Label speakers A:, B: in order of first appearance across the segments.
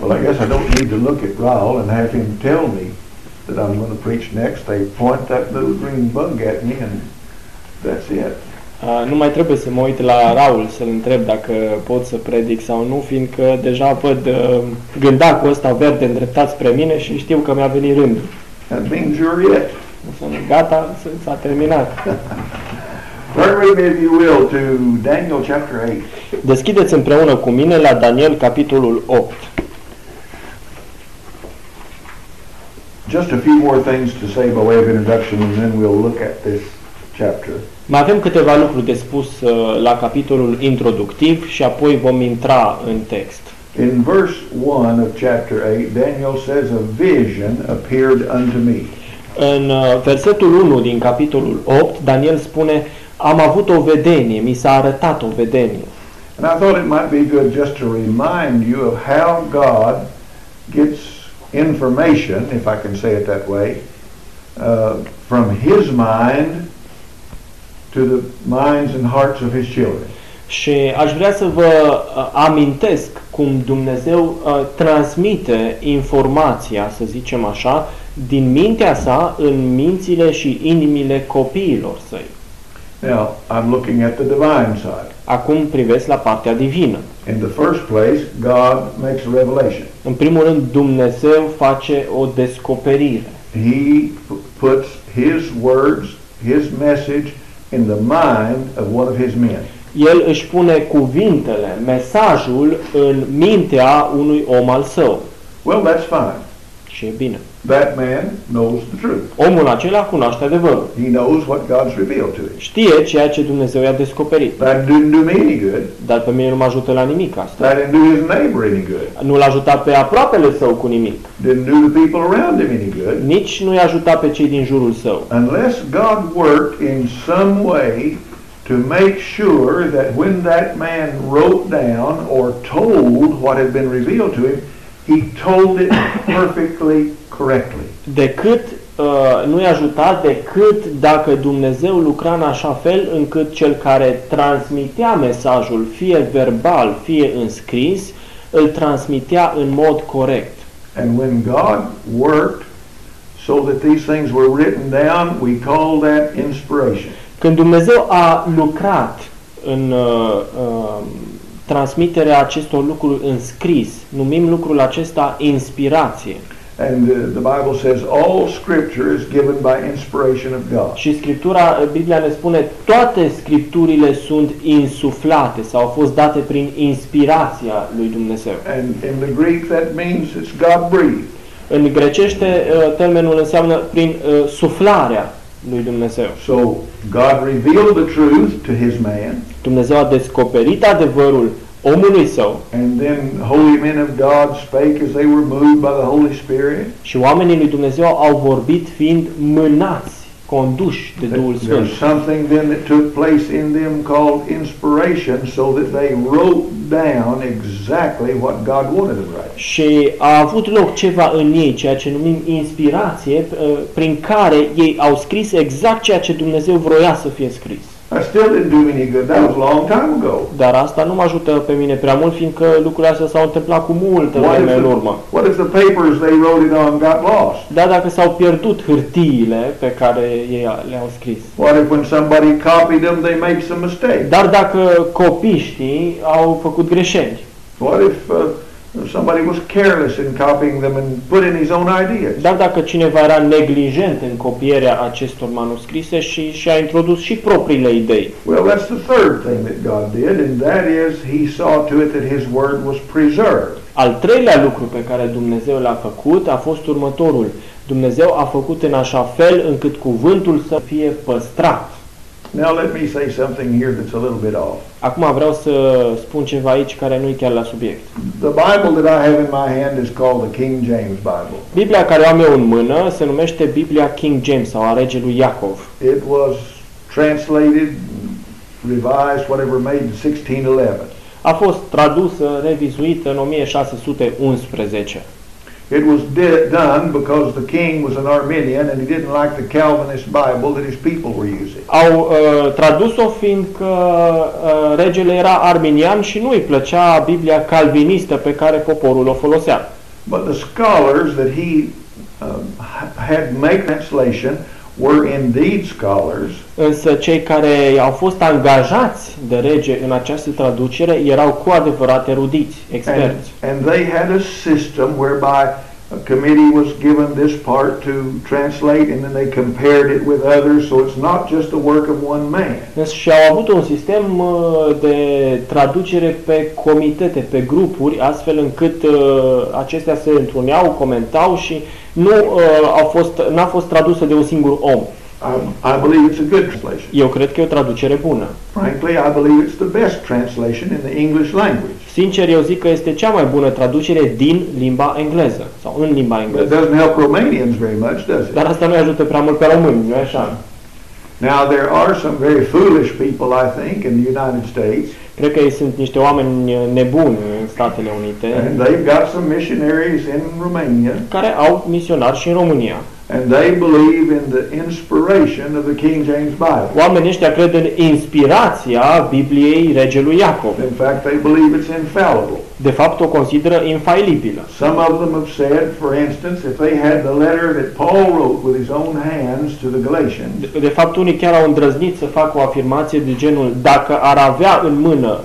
A: Well, I guess I don't need to look at Raul and have him tell me that I'm going to preach next. They point that little green bug at me and that's it.
B: Uh, Nu mai trebuie să mă uit la Raul să-l întreb dacă pot să predic sau nu, fiindcă deja văd uh, gândacul ăsta verde îndreptat spre mine și știu că mi-a venit rândul.
A: That means you're it.
B: Înseamnă, Gata, s- s-a terminat.
A: Turn with me, if you will, to Daniel chapter 8.
B: Deschideți împreună cu mine la Daniel, capitolul 8.
A: Just a few more things to say by way of introduction, and then we'll look at this chapter.
B: Mai avem câteva lucruri de spus uh, la capitolul introductiv și apoi vom intra în text.
A: In verse 1 of chapter 8, Daniel says, A vision appeared unto me.
B: În uh, versetul 1 din capitolul 8, Daniel spune, am avut o vedenie, mi s-a arătat o vedenie.
A: And I thought it might be good just to remind you of how God gets information, if I can say it that way, uh, from His mind to the minds and hearts of His children.
B: Și aș vrea să vă uh, amintesc cum Dumnezeu uh, transmite informația, să zicem așa, din mintea sa în mințile și inimile copiilor săi.
A: Now, I'm looking at the divine side.
B: Acum privesc la partea divină.
A: In the first place, God makes a revelation.
B: În primul rând, Dumnezeu face o descoperire.
A: He p- puts His words, His message in the mind of one of His men.
B: El își pune cuvintele, mesajul în mintea unui om al său.
A: Well, that's fine.
B: Și e bine.
A: That man knows the truth.
B: Omul acela cunoaște adevărul.
A: He knows what God's revealed to him.
B: Știe ceea ce Dumnezeu i-a descoperit.
A: That didn't do me any good.
B: Dar pe mine nu mă ajută la nimic asta.
A: That didn't do his neighbor any good.
B: Nu l-a ajutat pe aproapele său cu nimic.
A: Didn't do the people around him any good.
B: Nici nu i-a ajutat pe cei din jurul său.
A: Unless God worked in some way to make sure that when that man wrote down or told what had been revealed to him, he told it perfectly correctly.
B: Decât uh, nu i-a ajutat decât dacă Dumnezeu lucra în așa fel încât cel care transmitea mesajul, fie verbal, fie în scris, îl transmitea în mod corect.
A: And when God worked so that these things were written down, we call that inspiration.
B: Când Dumnezeu a lucrat în uh, uh, transmiterea acestor lucruri în scris, numim lucrul acesta inspirație.
A: And uh, the Bible says all scripture is given by inspiration of God.
B: Și Scriptura, Biblia ne spune, toate Scripturile sunt insuflate sau au fost date prin inspirația lui Dumnezeu.
A: And in the Greek that means it's God breathed.
B: În grecește, uh, termenul înseamnă prin uh, suflarea lui Dumnezeu.
A: So God revealed the truth to his man,
B: Dumnezeu a descoperit adevărul omului său
A: and then holy men of God spake as they were moved by the Holy Spirit.
B: și oamenii lui Dumnezeu au vorbit fiind mânați, conduși de Duhul Sfânt.
A: There's something then that took place in them called inspiration so that they wrote down exactly what God wanted them to write.
B: Și a avut loc ceva în ei, ceea ce numim inspirație, uh, prin care ei au scris exact ceea ce Dumnezeu vroia să fie scris.
A: That still didn't do me any good. That was a long time ago.
B: Dar asta nu mă ajută pe mine prea mult, fiindcă lucrurile astea s-au întâmplat cu multă
A: What if,
B: vreme în
A: the,
B: urmă.
A: what if the papers they wrote it on got lost?
B: Dar dacă s-au pierdut hârtiile pe care ei le-au scris.
A: What if when somebody copied them they made some mistake?
B: Dar dacă copiștii au făcut greșeli.
A: What if uh, somebody was careless in copying them and put in his own ideas?
B: Dar dacă cineva era neglijent în copierea acestor manuscrise și și-a introdus și propriile idei.
A: Well, that's the third thing that God did, and that is He saw to it that His Word was preserved.
B: Al treilea lucru pe care Dumnezeu l-a făcut a fost următorul. Dumnezeu a făcut în așa fel încât cuvântul să fie păstrat.
A: Now, let me say something here that's a little bit off.
B: Acum vreau să spun ceva aici care nu e chiar la subiect.
A: The Bible that I have in my hand is called the King James Bible.
B: Biblia care o am eu în mână se numește Biblia King James sau a regelui Iacov.
A: It was translated, revised, whatever, made in 1611.
B: A fost tradusă, revizuită în 1611.
A: It was di- done because the king was an Arminian and he didn't like the Calvinist Bible that his people were using.
B: Au uh, tradus-o fiindcă uh, regele era arminian și nu îi plăcea Biblia calvinistă pe care poporul o folosea.
A: But the scholars that he um, h- had make translation were indeed scholars,
B: Însă cei care au fost angajați de rege în această traducere erau cu adevărat erudiți,
A: and,
B: experți.
A: and they had a system whereby a committee was given this part to translate and then they compared it with others, so it's not just the work of one man.
B: Însă Și au avut un sistem uh, de traducere pe comitete, pe grupuri, astfel încât uh, acestea se întruneau, comentau și nu uh, au fost, n-a fost tradusă de un singur om.
A: I, I believe it's a good translation.
B: Eu cred că e o traducere bună.
A: Frankly, I believe it's the best translation in the English language.
B: Sincer, eu zic că este cea mai bună traducere din limba engleză sau în limba
A: But it
B: engleză.
A: doesn't help Romanians very much, does it?
B: Dar asta nu ajută prea mult pe români, nu așa?
A: Now, there are some very foolish people, I think, in the United States,
B: Cred că ei sunt niște oameni nebuni în Statele Unite
A: and they've got some missionaries in Romania,
B: care au misionari și în România.
A: And they believe in the inspiration of the King James Bible.
B: Oamenii ăștia cred în inspirația Bibliei regelui Iacov.
A: In fact, they believe it's infallible.
B: De fapt, o consideră infailibilă.
A: Some of them have said, for instance, if they had the letter that Paul wrote with his own hands to the Galatians,
B: De, de fapt, unii chiar au îndrăznit să facă o afirmație de genul dacă ar avea în mână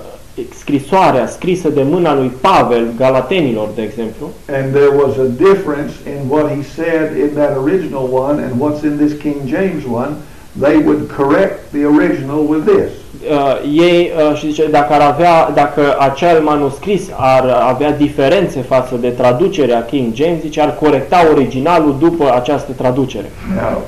B: scrisoarea scrisă de mâna lui Pavel Galatenilor, de exemplu,
A: and there was a difference in what he said in that original one and what's in this King James one, they would correct the original with this.
B: uh, ei uh, și zice dacă ar avea dacă acel manuscris ar avea diferențe față de traducerea King James, zice ar corecta originalul după această traducere.
A: Now,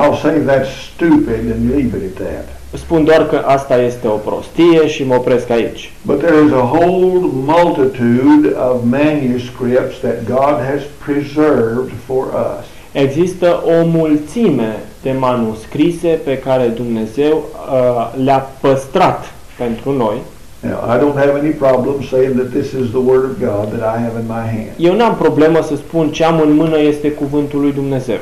A: I'll say that's stupid and leave it at that.
B: Spun doar că asta este o prostie și mă opresc aici.
A: But there is a whole multitude of manuscripts that God has preserved for us.
B: Există o mulțime de manuscrise pe care Dumnezeu uh, le-a păstrat pentru noi.
A: Now, I don't have any problem saying that this is the Word of God that I have in my hand.
B: Eu n-am problemă să spun ce am în mână este cuvântul lui Dumnezeu.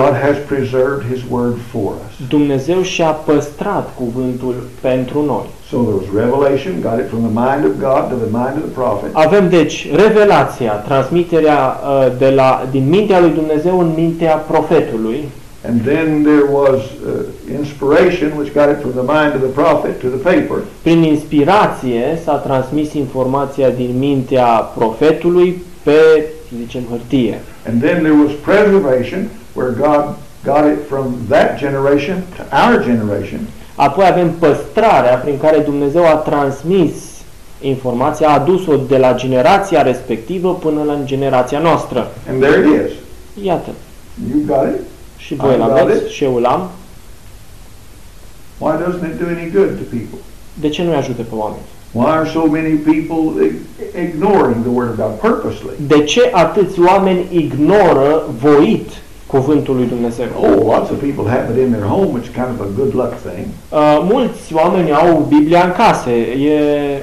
A: God has preserved His Word for us.
B: Dumnezeu și-a păstrat cuvântul pentru noi.
A: So there was revelation, got it from the mind of God to the mind of the prophet.
B: Avem deci revelația, transmiterea uh, de la, din mintea lui Dumnezeu în mintea profetului
A: And then there was uh, inspiration, which got it from the mind of the prophet to the paper.
B: Prin inspirație s-a transmis informația din mintea profetului pe, să zicem, hârtie.
A: And then there was preservation, where God got it from that generation to our generation.
B: Apoi avem păstrarea prin care Dumnezeu a transmis informația, a adus-o de la generația respectivă până la generația noastră.
A: And there it is.
B: Iată,
A: You got it?
B: și voi
A: Am
B: l-aveți
A: dat
B: și eu l-am.
A: Why doesn't it do any good to people?
B: De ce nu-i ajută pe oameni?
A: Why are so many people ig- ignoring the Word of God purposely?
B: De ce atâți oameni ignoră voit cuvântul lui Dumnezeu?
A: Oh, lots of people have it in their home. It's kind of a good luck thing.
B: Uh, mulți oameni au Biblia în case, e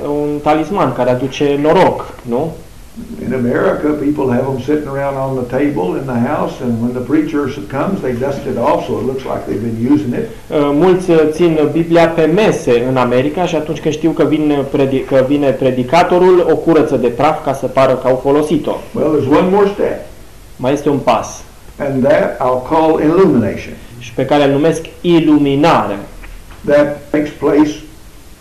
B: un talisman care aduce noroc, nu?
A: In America, people have them sitting around on the table in the house, and when the preacher comes, they dust it off so it looks like they've been using it.
B: Uh, mulți uh, țin Biblia pe mese în America și atunci când știu că vine, predi- că vine predicatorul, o curăță de praf ca să pară că au folosit-o.
A: Well, there's one more step,
B: Mai este un pas
A: and that I'll call illumination.
B: și pe care îl numesc iluminare.
A: That takes place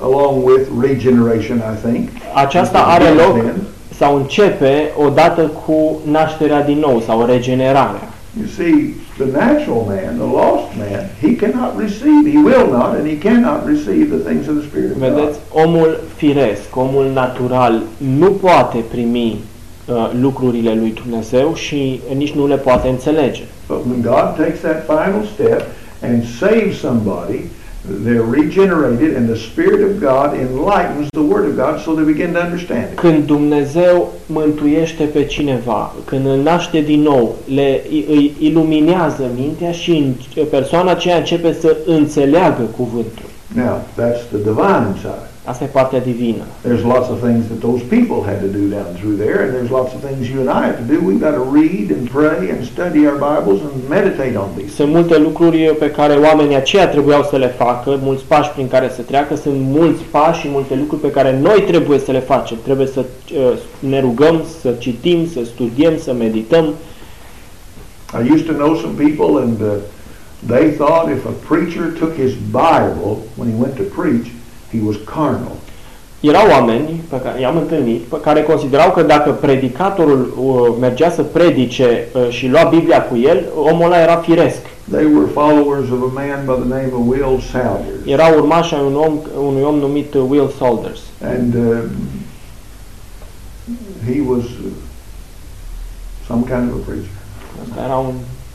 A: along with regeneration, I think.
B: Aceasta
A: It
B: are
A: begins
B: loc
A: then.
B: sau începe odată cu nașterea din nou sau regenerarea.
A: You see, the natural man, the lost man, he cannot receive, he will not, and he cannot receive the things of the Spirit of God.
B: Vedeți, omul firesc, omul natural nu poate primi uh, lucrurile lui Dumnezeu și nici nu le poate înțelege.
A: But when God takes that final step and saves somebody, they're regenerated, and the Spirit of God enlightens the Word of God so they begin to understand it.
B: Când Dumnezeu mântuiește pe cineva, când îl naște din nou, le, îi iluminează mintea și în- persoana aceea începe să înțeleagă cuvântul.
A: Now, that's the divine side.
B: Asta e partea divină.
A: There's lots of things that those people had to do down through there, and there's lots of things you and I have to do. We've got to read and pray and study our Bibles and meditate on these.
B: Sunt multe lucruri pe care oamenii aceia trebuiau să le facă, mulți pași prin care să treacă, sunt mulți pași și multe lucruri pe care noi trebuie să le facem. Trebuie să uh, ne rugăm, să citim, să studiem, să medităm.
A: I used to know some people, and uh, they thought if a preacher took his Bible when he went to preach, he was carnal.
B: Erau oameni pe care i-am întâlnit, pe care considerau că dacă predicatorul uh, mergea să predice uh, și lua Biblia cu el, omul ăla era firesc.
A: They were followers of a man by the name of Will Salyers.
B: Era urmaș ai un om, unui om numit uh, Will Saunders.
A: And uh, he was uh, some kind of a preacher.
B: Asta era un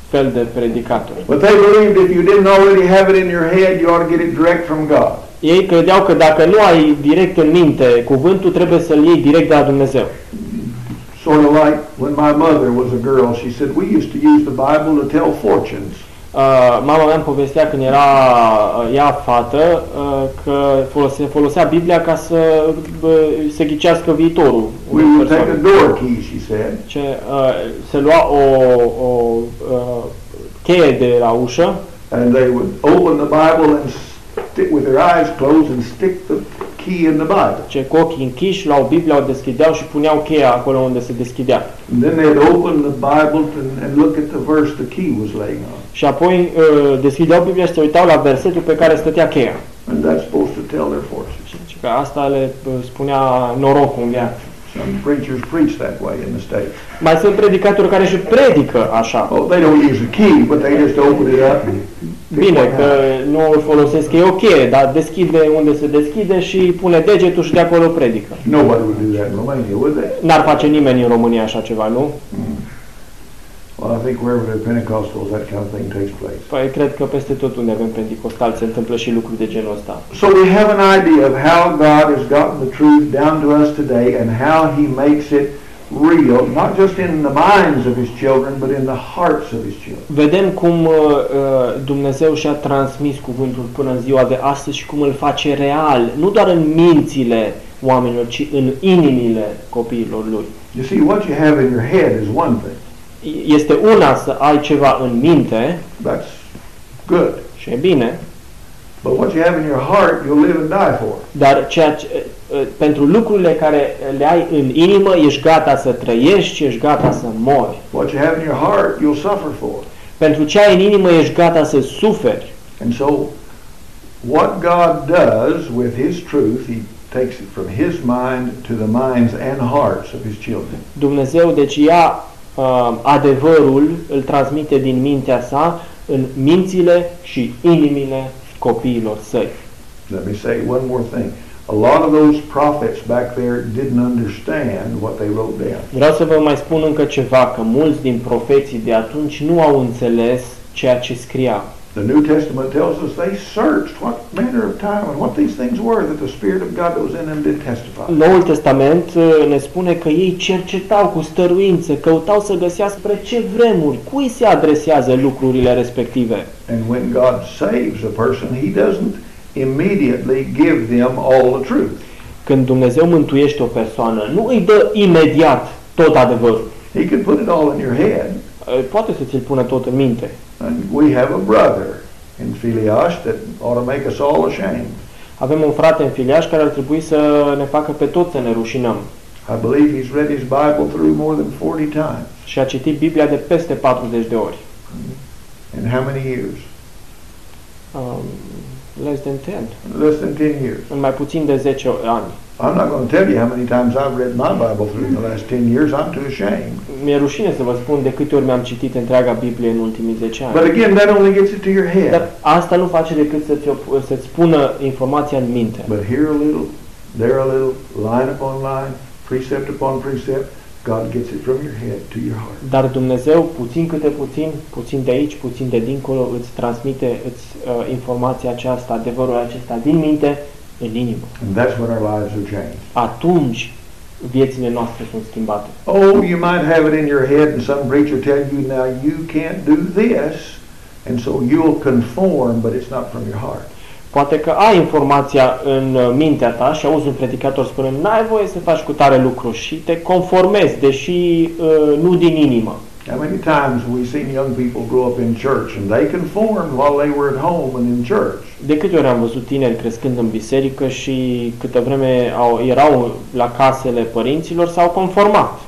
B: fel de predicator.
A: But they believed if you didn't already have it in your head, you ought to get it direct from God.
B: Ei credeau că dacă nu ai direct în minte cuvântul, trebuie să-l iei direct de la Dumnezeu.
A: Sort of like when my mother was a girl, she said, we used to use the Bible to tell fortunes.
B: Uh, mama mea îmi povestea când era uh, ea fată uh, că folosea, folosea Biblia ca să uh, se ghicească viitorul
A: We
B: unei
A: would take a
B: persoane.
A: door key, she said,
B: Ce, uh, se lua o, o uh, cheie de la ușă
A: and they would open the Bible and stick with their eyes closed and stick the key in the Bible.
B: ce cu ochii închiși luau Biblia, o deschideau și puneau cheia acolo unde se deschidea.
A: And then they'd open the Bible and, and look at the verse the key was laying on.
B: Și apoi uh, deschideau Biblia și se uitau la versetul pe care stătea cheia.
A: And that's supposed to tell their fortunes.
B: Și că asta le uh, spunea norocul în viață.
A: Some preachers preach that way in the States.
B: Mai sunt predicatori care și predică așa.
A: Oh, they don't use a key, but they just open it up and pick
B: Bine,
A: one
B: că
A: out.
B: nu îl folosesc, că e ok, dar deschide unde se deschide și pune degetul și de acolo predică.
A: Nobody would do that in Romania, would they?
B: N-ar face nimeni în România așa ceva, nu?
A: Well, I think wherever they're Pentecostals, that kind of thing takes place.
B: Păi cred că peste tot unde avem pentecostal se întâmplă și lucruri de genul ăsta.
A: So we have an idea of how God has gotten the truth down to us today and how He makes it real, not just in the minds of His children, but in the hearts of His children.
B: Vedem cum uh, uh, Dumnezeu și-a transmis cuvântul până în ziua de astăzi și cum îl face real, nu doar în mințile oamenilor, ci în inimile copiilor lui.
A: You see, what you have in your head is one thing.
B: Este una să ai ceva în minte
A: That's good.
B: și e bine,
A: But what you have in your heart, you'll live and die for.
B: dar ceea ce, uh, pentru lucrurile care le ai în inimă, ești gata să trăiești și ești gata să mori.
A: What you have in your heart, you'll suffer for.
B: Pentru ce ai în inimă, ești gata să suferi.
A: And so, what God does with His truth, He takes it from His mind to the minds and hearts of His children.
B: Dumnezeu deci ia uh, adevărul, îl transmite din mintea sa în mințile și inimile copiilor săi.
A: Let me say one more thing. A lot of those prophets back there didn't understand what they wrote down.
B: Vreau să vă mai spun încă ceva, că mulți din profeții de atunci nu au înțeles ceea ce scriau.
A: The New Testament tells us they searched what manner of time and what these things were that the Spirit of God that was in them did testify.
B: Noul Testament uh, ne spune că ei cercetau cu stăruință, căutau să găsească spre ce vremuri, cui se adresează lucrurile respective.
A: And when God saves a person, He doesn't immediately give them all the truth.
B: Când Dumnezeu mântuiește o persoană, nu îi dă imediat tot adevărul.
A: He could put it all in your head.
B: Uh, Poate să ți-l pună tot în minte.
A: And we have a brother in Philias that ought to make us all ashamed.
B: Avem un frate în filiaș care ar trebui să ne facă pe toți să ne rușinăm.
A: I believe he's read his Bible through more than 40 times.
B: Și a citit Biblia de peste 40 de ori.
A: In how many years?
B: Um, less than 10.
A: Less than 10 years.
B: În mai puțin de 10 ani.
A: I'm not going to tell you how many times I've read my Bible through in the last 10 years. I'm too ashamed.
B: Mi-e rușine să vă spun de câte ori mi-am citit întreaga Biblie în ultimii 10
A: But
B: ani.
A: again, that only gets it to your head.
B: Dar asta nu face decât să-ți, op- să-ți pună informația în minte.
A: But here a little, there a little, line upon line, precept upon precept, God gets it from your head to your heart.
B: Dar Dumnezeu, puțin câte puțin, puțin de aici, puțin de dincolo, îți transmite îți, uh, informația aceasta, adevărul acesta din minte în inimă.
A: And that's when our lives are changed.
B: Atunci viețile noastre sunt schimbate.
A: Oh, you might have it in your head and some preacher tell you, now you can't do this, and so you'll conform, but it's not from your heart.
B: Poate că ai informația în uh, mintea ta și auzi un predicator spunând n-ai voie să faci cu tare lucru și te conformezi, deși uh, nu din inimă.
A: How many times have we seen young people grow up in church and they conformed while they were at home and in church?
B: De câte ori am văzut tineri crescând în biserică și câtă vreme au, erau la casele părinților s-au conformat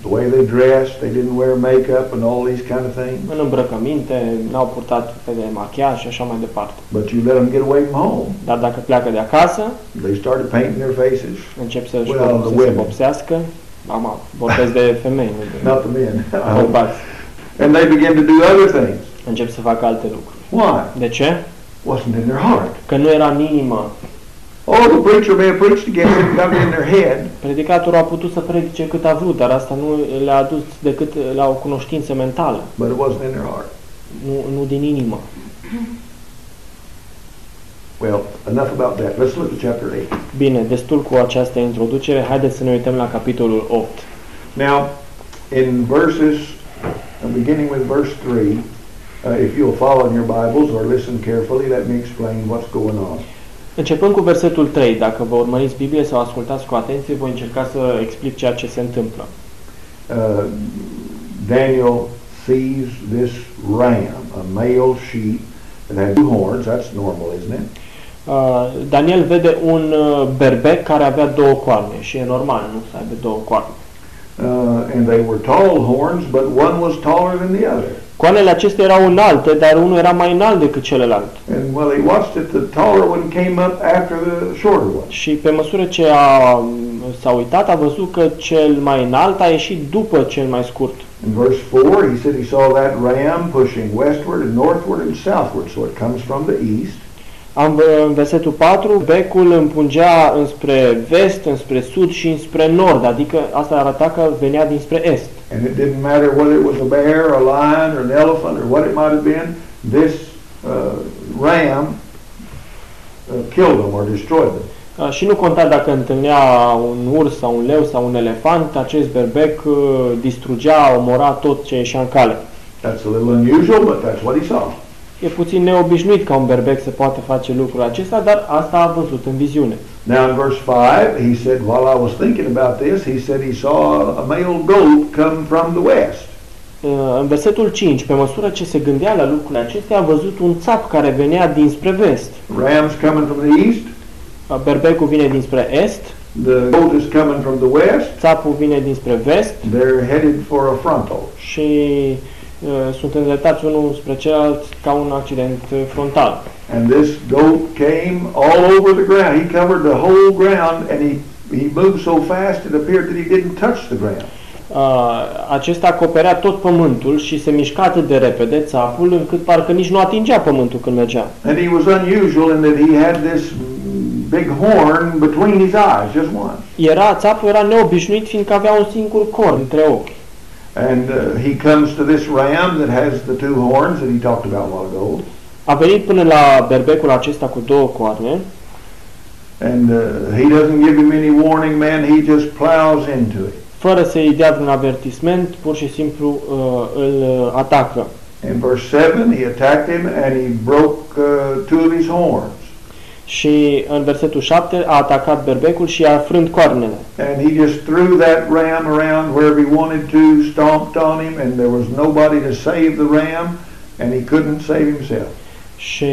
A: The way they dressed, they didn't wear makeup and all these kind of things.
B: în îmbrăcăminte, n-au purtat pe de machiaj și așa mai departe.
A: But you let them get away from home,
B: Dar dacă pleacă de acasă,
A: they started painting their faces.
B: încep să,
A: Well, the
B: să se
A: women.
B: Vopsească. Mama, vorbesc de femei, nu de
A: Not the men. I hope.
B: bărbați.
A: and they began to do other things.
B: Încep să facă alte lucruri.
A: Why?
B: De ce?
A: Wasn't in their heart.
B: Că nu era în inimă.
A: Oh, the preacher may have preached against it and got it in their head,
B: Predicatorul a putut să predice cât a vrut, dar asta nu le-a adus decât la o cunoștință mentală,
A: but it wasn't in their heart.
B: nu, nu din inimă.
A: Well, enough about that. Let's look at chapter 8.
B: Bine, destul cu această introducere, haideți să ne uităm la capitolul 8.
A: Now, in verses, uh, beginning with verse 3, uh, if you'll follow in your Bibles or listen carefully, let me explain what's going on.
B: Începând cu versetul 3, dacă vă urmăriți Biblie sau ascultați cu atenție, voi încerca să explic ceea ce se întâmplă.
A: Uh, Daniel sees this ram, a male sheep, that had two horns. That's normal, isn't it?
B: Uh, Daniel vede un uh, berbec care avea două coarne și e normal, nu să aibă două coarne.
A: Uh, and they were tall horns, but one was taller than the other.
B: Coarnele acestea erau înalte, dar unul era mai înalt decât celălalt.
A: And while he watched it, the taller one came up after the shorter one.
B: Și pe măsură ce a, s-a uitat, a văzut că cel mai înalt a ieșit după cel mai scurt.
A: In verse 4, he said he saw that ram pushing westward and northward and southward, so it comes from the east.
B: Am, în versetul 4, becul împungea înspre vest, înspre sud și înspre nord, adică asta arăta că venea dinspre est.
A: And it didn't matter whether it was a bear, a lion, or an elephant, or what it might have been, this uh, ram uh, killed them or destroyed them.
B: Uh, Și nu conta dacă întâlnea un urs sau un leu sau un elefant, acest berbec uh, distrugea, omora tot ce ieșea în cale.
A: That's a little unusual, but that's what he saw.
B: E puțin neobișnuit ca un berbec să poată face lucrul acesta, dar asta a văzut în viziune.
A: Now in verse 5, he said, while I was thinking about this, he said he saw a male goat come from the west.
B: Uh, În versetul 5, pe măsură ce se gândea la lucrurile acestea, a văzut un țap care venea dinspre vest.
A: Ram's coming from the east,
B: Uh, Berbecul vine dinspre est,
A: the goat is coming from the west.
B: țapul vine dinspre vest
A: They're headed for a frontal.
B: și uh, sunt îndreptați unul spre celălalt ca un accident uh, frontal.
A: And this goat came all over the ground. He covered the whole ground and he, he moved so fast it appeared that he didn't touch the ground.
B: Uh, acesta acoperea tot pământul și se mișca atât de repede, țapul, încât parcă nici nu atingea pământul când mergea.
A: And he was unusual in that he had this big horn between his eyes, just one.
B: Era, țapul era neobișnuit fiindcă avea un singur corn între ochi.
A: And uh, he comes to this ram that has the two horns that he talked about a while ago.
B: A venit până la berbecul acesta cu două coarne
A: And uh, he doesn't give him any warning, man. He just plows into it.
B: fără să-i dea un avertisment, pur și simplu uh, îl uh, atacă.
A: In verse 7, he attacked him and he broke uh, two of his horns.
B: Și în versetul 7 a atacat berbecul și a frânt coarnele.
A: And he just threw that ram around wherever he wanted to, stomped on him, and there was nobody to save the ram, and he couldn't save himself.
B: Și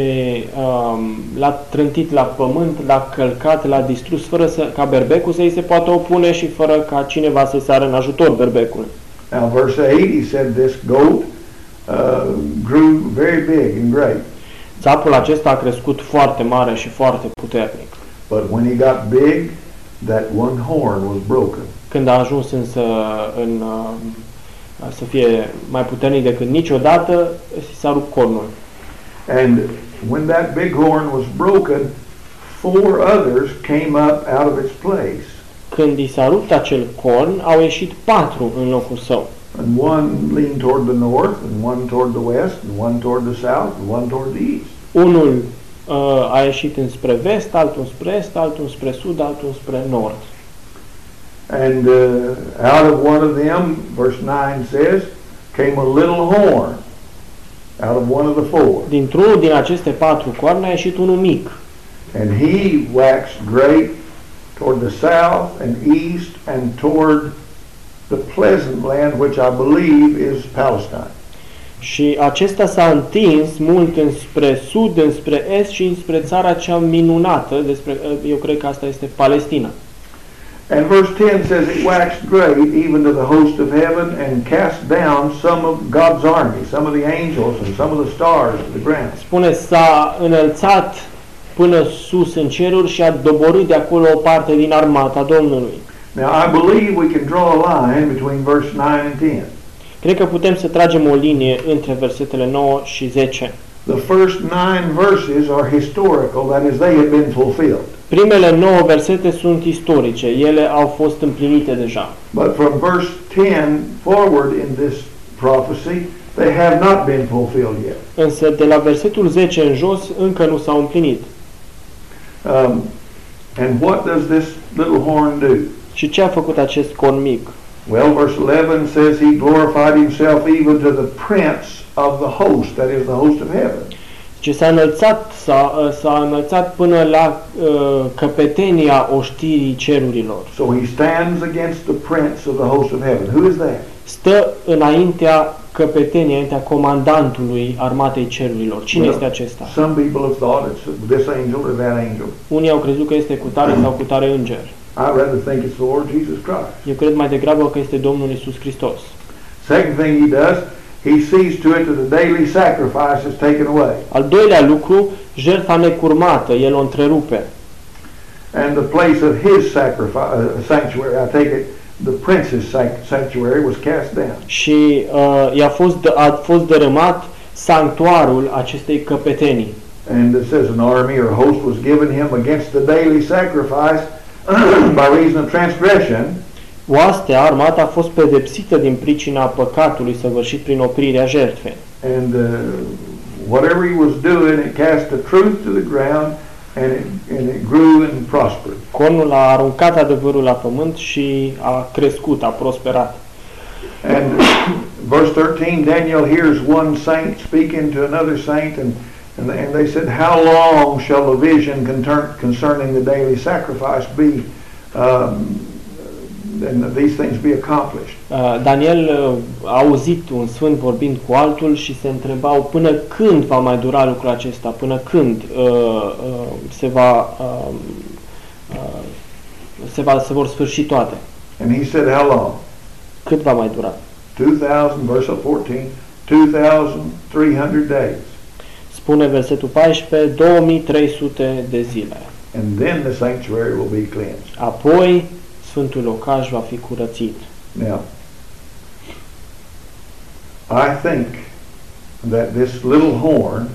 B: um, l-a trântit la pământ, l-a călcat, l-a distrus fără să, ca berbecul să-i se poată opune și fără ca cineva să-i sară în ajutor berbecul.
A: Now, verse 8, he said this goat uh, grew very big and great,
B: Țapul acesta a crescut foarte mare și foarte puternic.
A: but when he got big, that one horn was broken.
B: Când a ajuns însă în, uh, să fie mai puternic decât niciodată, i s-a rupt cornul.
A: And when that big horn was broken, four others came up out of its place.
B: Când i s-a rupt acel corn, au ieșit patru în locul său.
A: And one leaned toward the north, and one toward the west, and one toward the south, and one toward the east.
B: Unul uh, a ieșit înspre vest, altul spre est, altul spre sud, altul spre nord.
A: And uh, out of one of them, verse 9 says, came a little horn out of one of the four.
B: Dintr-unul din aceste patru coarne a ieșit unul mic.
A: And he waxed great toward the south and east and toward the pleasant land, which I believe is Palestine.
B: Și acesta s-a întins mult înspre sud, înspre est și înspre țara cea minunată, despre, eu cred că asta este Palestina.
A: And verse 10 says, It waxed great even to the host of heaven and cast down some of God's army, some of the angels and some of the stars to the ground.
B: Spune, s-a înălțat până sus în ceruri și a doborât de acolo o parte din armata Domnului.
A: Now, I believe we can draw a line between verse 9 and 10.
B: Cred că putem să tragem o linie între versetele 9 și 10.
A: The first nine verses are historical, that is, they have been fulfilled.
B: Primele 9 versete sunt istorice, ele au fost împlinite deja.
A: But from verse 10 forward in this prophecy, they have not been fulfilled yet.
B: Însă de la versetul 10 în jos încă nu s-au împlinit.
A: Um, and what does this little horn do?
B: Și ce a făcut acest corn mic?
A: Well, verse 11 says he glorified himself even to the prince of the host, that is the host of heaven.
B: Ce s-a înălțat, s-a, s-a înălțat până la uh, căpetenia oștirii cerurilor.
A: So he stands against the prince of the host of heaven. Who is that?
B: Stă înaintea căpeteniei, înaintea comandantului armatei cerurilor. Cine
A: Well,
B: este acesta?
A: Some people have thought it's this angel or that angel.
B: Unii au crezut că este cu tare sau cu tare înger.
A: I rather think it's the Lord Jesus Christ.
B: Eu cred mai degrabă că este Domnul Isus Hristos.
A: Second thing he does, he sees to it that the daily sacrifice is taken away.
B: Al doilea lucru, jertfa necurmată, el o întrerupe.
A: And the place of his sacrifice, uh, sanctuary, I take it, the prince's sanct- sanctuary was cast down.
B: Și uh, i-a fost, dă- a fost dărâmat sanctuarul acestei căpetenii.
A: And it says an army or host was given him against the daily sacrifice by reason of transgression.
B: Oastea, armata, a fost pedepsită din pricina păcatului săvârșit prin oprirea jertfei.
A: And uh, whatever he was doing, it cast the truth to the ground and it, and it grew and prospered.
B: Cornul a aruncat adevărul la pământ și a crescut, a prosperat.
A: And verse 13, Daniel hears one saint speaking to another saint, and, and, and they said, How long shall the vision concern, concerning the daily sacrifice be, um, and these things be accomplished?
B: Uh, Daniel uh, a auzit un sfânt vorbind cu altul și se întrebau până când va mai dura lucrul acesta, până când uh, uh, se, va, uh, uh, se, va, se vor sfârși toate.
A: And he said, How long?
B: Cât va mai dura?
A: 2000, verse 14, 2,300 days.
B: Spune versetul 14, 2300 de zile.
A: And then the sanctuary will be cleansed.
B: Apoi Sfântul Locaș va fi curățit.
A: Now, I think that this little horn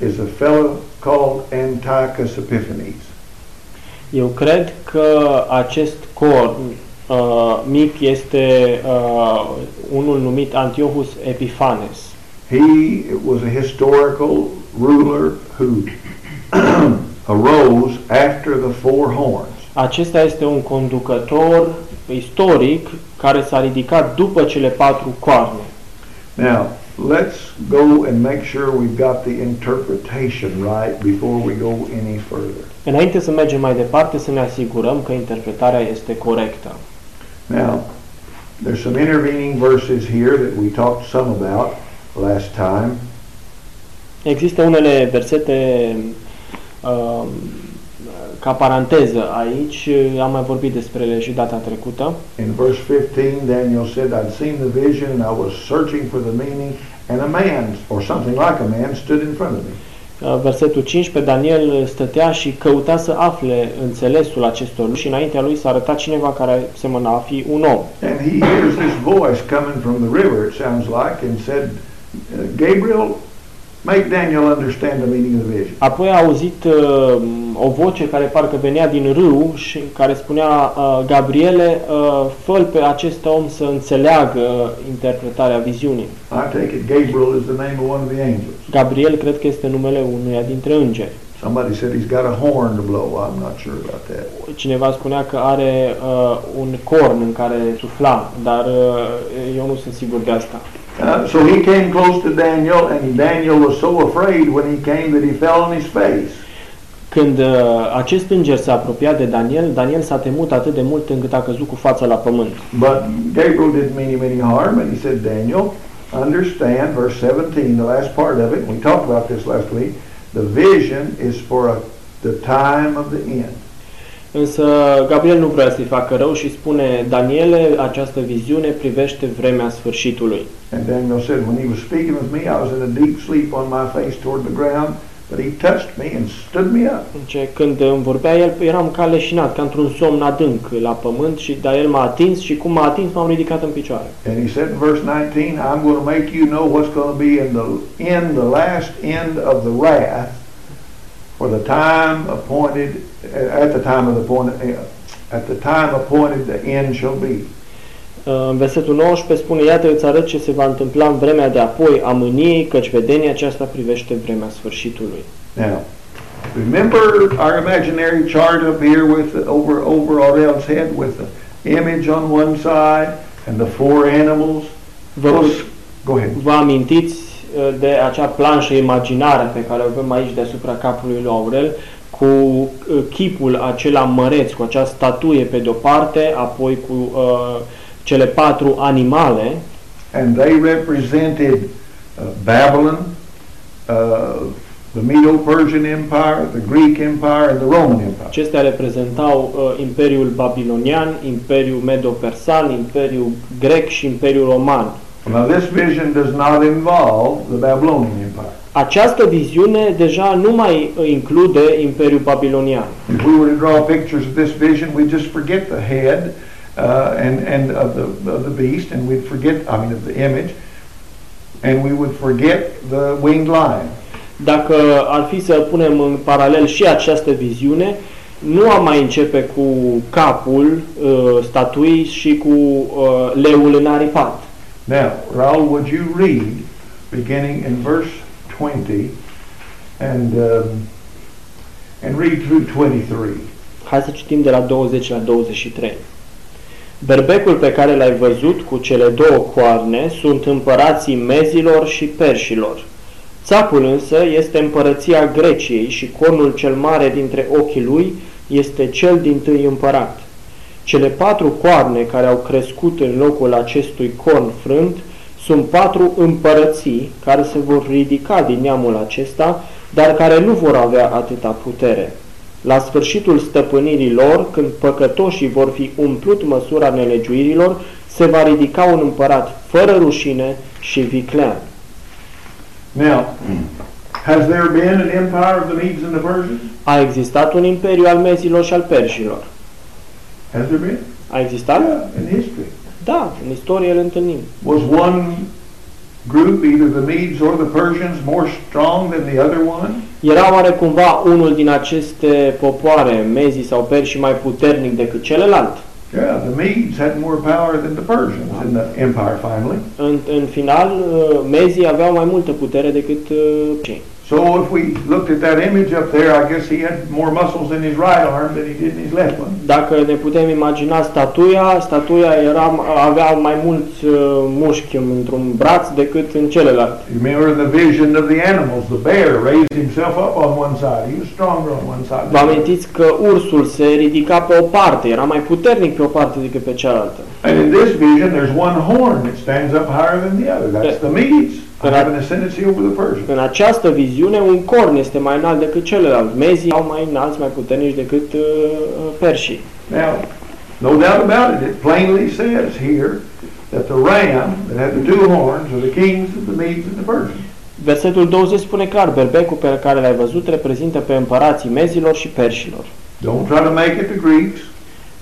A: is a fellow called Antiochus Epiphanes.
B: Eu cred că acest corn uh, mic este uh, unul numit Antiochus Epiphanes.
A: He was a historical ruler who arose after the four horns.
B: Acesta este un conducător istoric care s-a ridicat după cele patru coarne.
A: Now, let's go and make sure we've got the interpretation right before we go any further.
B: Înainte să mergem mai departe, să ne asigurăm că interpretarea este corectă.
A: Now, there's some intervening verses here that we talked some about last time.
B: Există unele versete um, ca paranteză aici, am mai vorbit despre ele și data trecută.
A: In verse 15, Daniel said, I'd seen the vision and I was searching for the meaning, and a man, or something like a man, stood in front of me.
B: Uh, Versetul 15, Daniel stătea și căuta să afle înțelesul acestor lucruri și înaintea lui s-a arătat cineva care semăna a fi un om.
A: And he hears this voice coming from the river, it sounds like, and said, Gabriel, make Daniel understand the meaning of the vision.
B: Apoi a auzit uh, o voce care parcă venea din râu și care spunea uh, Gabriele, uh, fă pe acest om să înțeleagă interpretarea viziunii.
A: I take it Gabriel is the name of one of the angels.
B: Gabriel cred că este numele unuia dintre îngeri.
A: Somebody said he's got a horn to blow. I'm not sure about that.
B: Cineva spunea că are uh, un corn în care sufla, dar uh, eu nu sunt sigur de asta.
A: Uh, so he came close to Daniel, and Daniel was so afraid when he came that he fell on his face.
B: Când uh, acest înger s-a apropiat de Daniel, Daniel s-a temut atât de mult încât a căzut cu fața la pământ.
A: But Gabriel didn't mean him any harm, and he said, Daniel, understand, verse 17, the last part of it, we talked about this last week, the vision is for a, the time of the end.
B: Însă Gabriel nu vrea să-i facă rău și spune, Daniele, această viziune privește vremea sfârșitului.
A: And Daniel said, when he was speaking with me, I was in a deep sleep on my face toward the ground, but he touched me and stood me up.
B: Zice, când îmi vorbea el, eram ca leșinat, ca într-un somn adânc la pământ, și dar el m-a atins și cum m-a atins, m-am ridicat în picioare.
A: And he said in verse 19, I'm going to make you know what's going to be in the in the last end of the wrath for the time appointed at the time of the appointed at the time appointed the end shall be.
B: În versetul 19 spune, iată îți arăt ce se va întâmpla în vremea de apoi a mâniei, căci vedenia aceasta privește vremea sfârșitului.
A: Now, remember our imaginary chart up here with the, over over Aurel's head with the image on one side and the four animals.
B: Vă,
A: Those- go ahead.
B: vă amintiți uh, de acea planșă imaginară pe care o avem aici deasupra capului lui Aurel, cu uh, chipul acela măreț, cu acea statuie pe de-o parte, apoi cu uh, cele patru animale,
A: And they represented uh, Babylon, uh, the Medo-Persian Empire, the Greek Empire, and the Roman Empire.
B: Acestea reprezentau uh, Imperiul Babilonian, Imperiul Medo-Persan, Imperiul Grec și Imperiul Roman.
A: Now, this vision does not involve the Babylonian Empire.
B: Această viziune deja nu mai uh, include Imperiul Babilonian.
A: If we were to draw pictures of this vision, we'd just forget the head uh, and, and of, the, of the beast, and we'd forget, I mean, of the image, and we would forget the winged lion.
B: Dacă ar fi să punem în paralel și această viziune, nu am mai începe cu capul uh, statuii și cu uh, leul înaripat.
A: Now, Raul, would you read, beginning in verse 20, and, um, and read through 23?
B: Hai să citim de la 20 la 23. Berbecul pe care l-ai văzut cu cele două coarne sunt împărații mezilor și perșilor. Țapul însă este împărăția Greciei și cornul cel mare dintre ochii lui este cel din tâi împărat. Cele patru coarne care au crescut în locul acestui corn frânt sunt patru împărății care se vor ridica din neamul acesta, dar care nu vor avea atâta putere. La sfârșitul stăpânirii lor, când păcătoșii vor fi umplut măsura nelegiuirilor, se va ridica un împărat fără rușine și viclean.
A: Now, has there been an empire of the Medes and the Persians?
B: A existat un imperiu al mezilor și al perșilor.
A: Has there been?
B: A existat?
A: Yeah, in history.
B: Da, în istorie îl întâlnim.
A: Was one group, either the Medes or the Persians, more strong than the other one?
B: Era oare cumva unul din aceste popoare, mezii sau perși, mai puternic decât celălalt?
A: Yeah, the Medes had more power than the Persians in the empire finally.
B: În, în final, uh, mezii aveau mai multă putere decât uh, cei.
A: So if we looked at that image up there, I guess he had more muscles in his right arm than he did in his left one.
B: Dacă ne putem imagina statuia, statuia era, avea mai mulți uh, mușchi într-un braț decât în celălalt.
A: You remember in the vision of the animals, the bear raised himself up on one side. He was stronger on one side.
B: Vă amintiți că ursul se ridica pe o parte, era mai puternic pe o parte decât pe cealaltă.
A: And in this vision, there's one horn that stands up higher than the other. That's the Medes having ascendancy over the Persians.
B: În această viziune, un corn este mai înalt decât celălalt. Mezii au mai înalți, mai puternici decât uh, perșii.
A: Now, no doubt about it, it plainly says here that the ram that had the two horns are the kings of the Medes and the Persians.
B: Versetul 20 spune clar, berbecul pe care l-ai văzut reprezintă pe împărații mezilor și perșilor.
A: Don't try to make it the Greeks.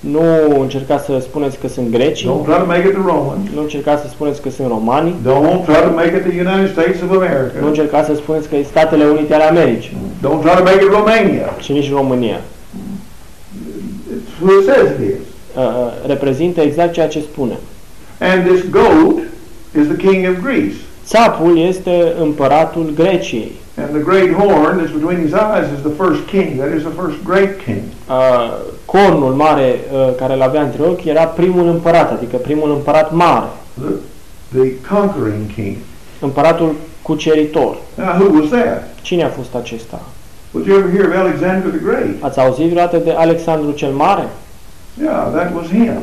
B: Nu încercați să spuneți că sunt greci,
A: Don't try to make it the Romans.
B: nu încercați să spuneți că sunt romani,
A: Don't try to make it the United States of
B: nu
A: America.
B: încercați să spuneți că e Statele Unite ale Americii
A: Don't try to make it Romania.
B: și nici România.
A: It's who it says it is.
B: Uh, uh, reprezintă exact ceea ce spune.
A: And this goat is the king of Greece.
B: Țapul este împăratul Greciei.
A: And the great horn that's between his eyes is the first king. That is the first great king.
B: Uh, cornul mare uh, care îl avea între ochi era primul împărat, adică primul împărat mare,
A: The, the conquering king.
B: împăratul cuceritor.
A: Now, who was that?
B: Cine a fost acesta?
A: Would you ever hear of Alexander the Great?
B: Ați auzit vreodată de Alexandru cel Mare?
A: Yeah, that was him.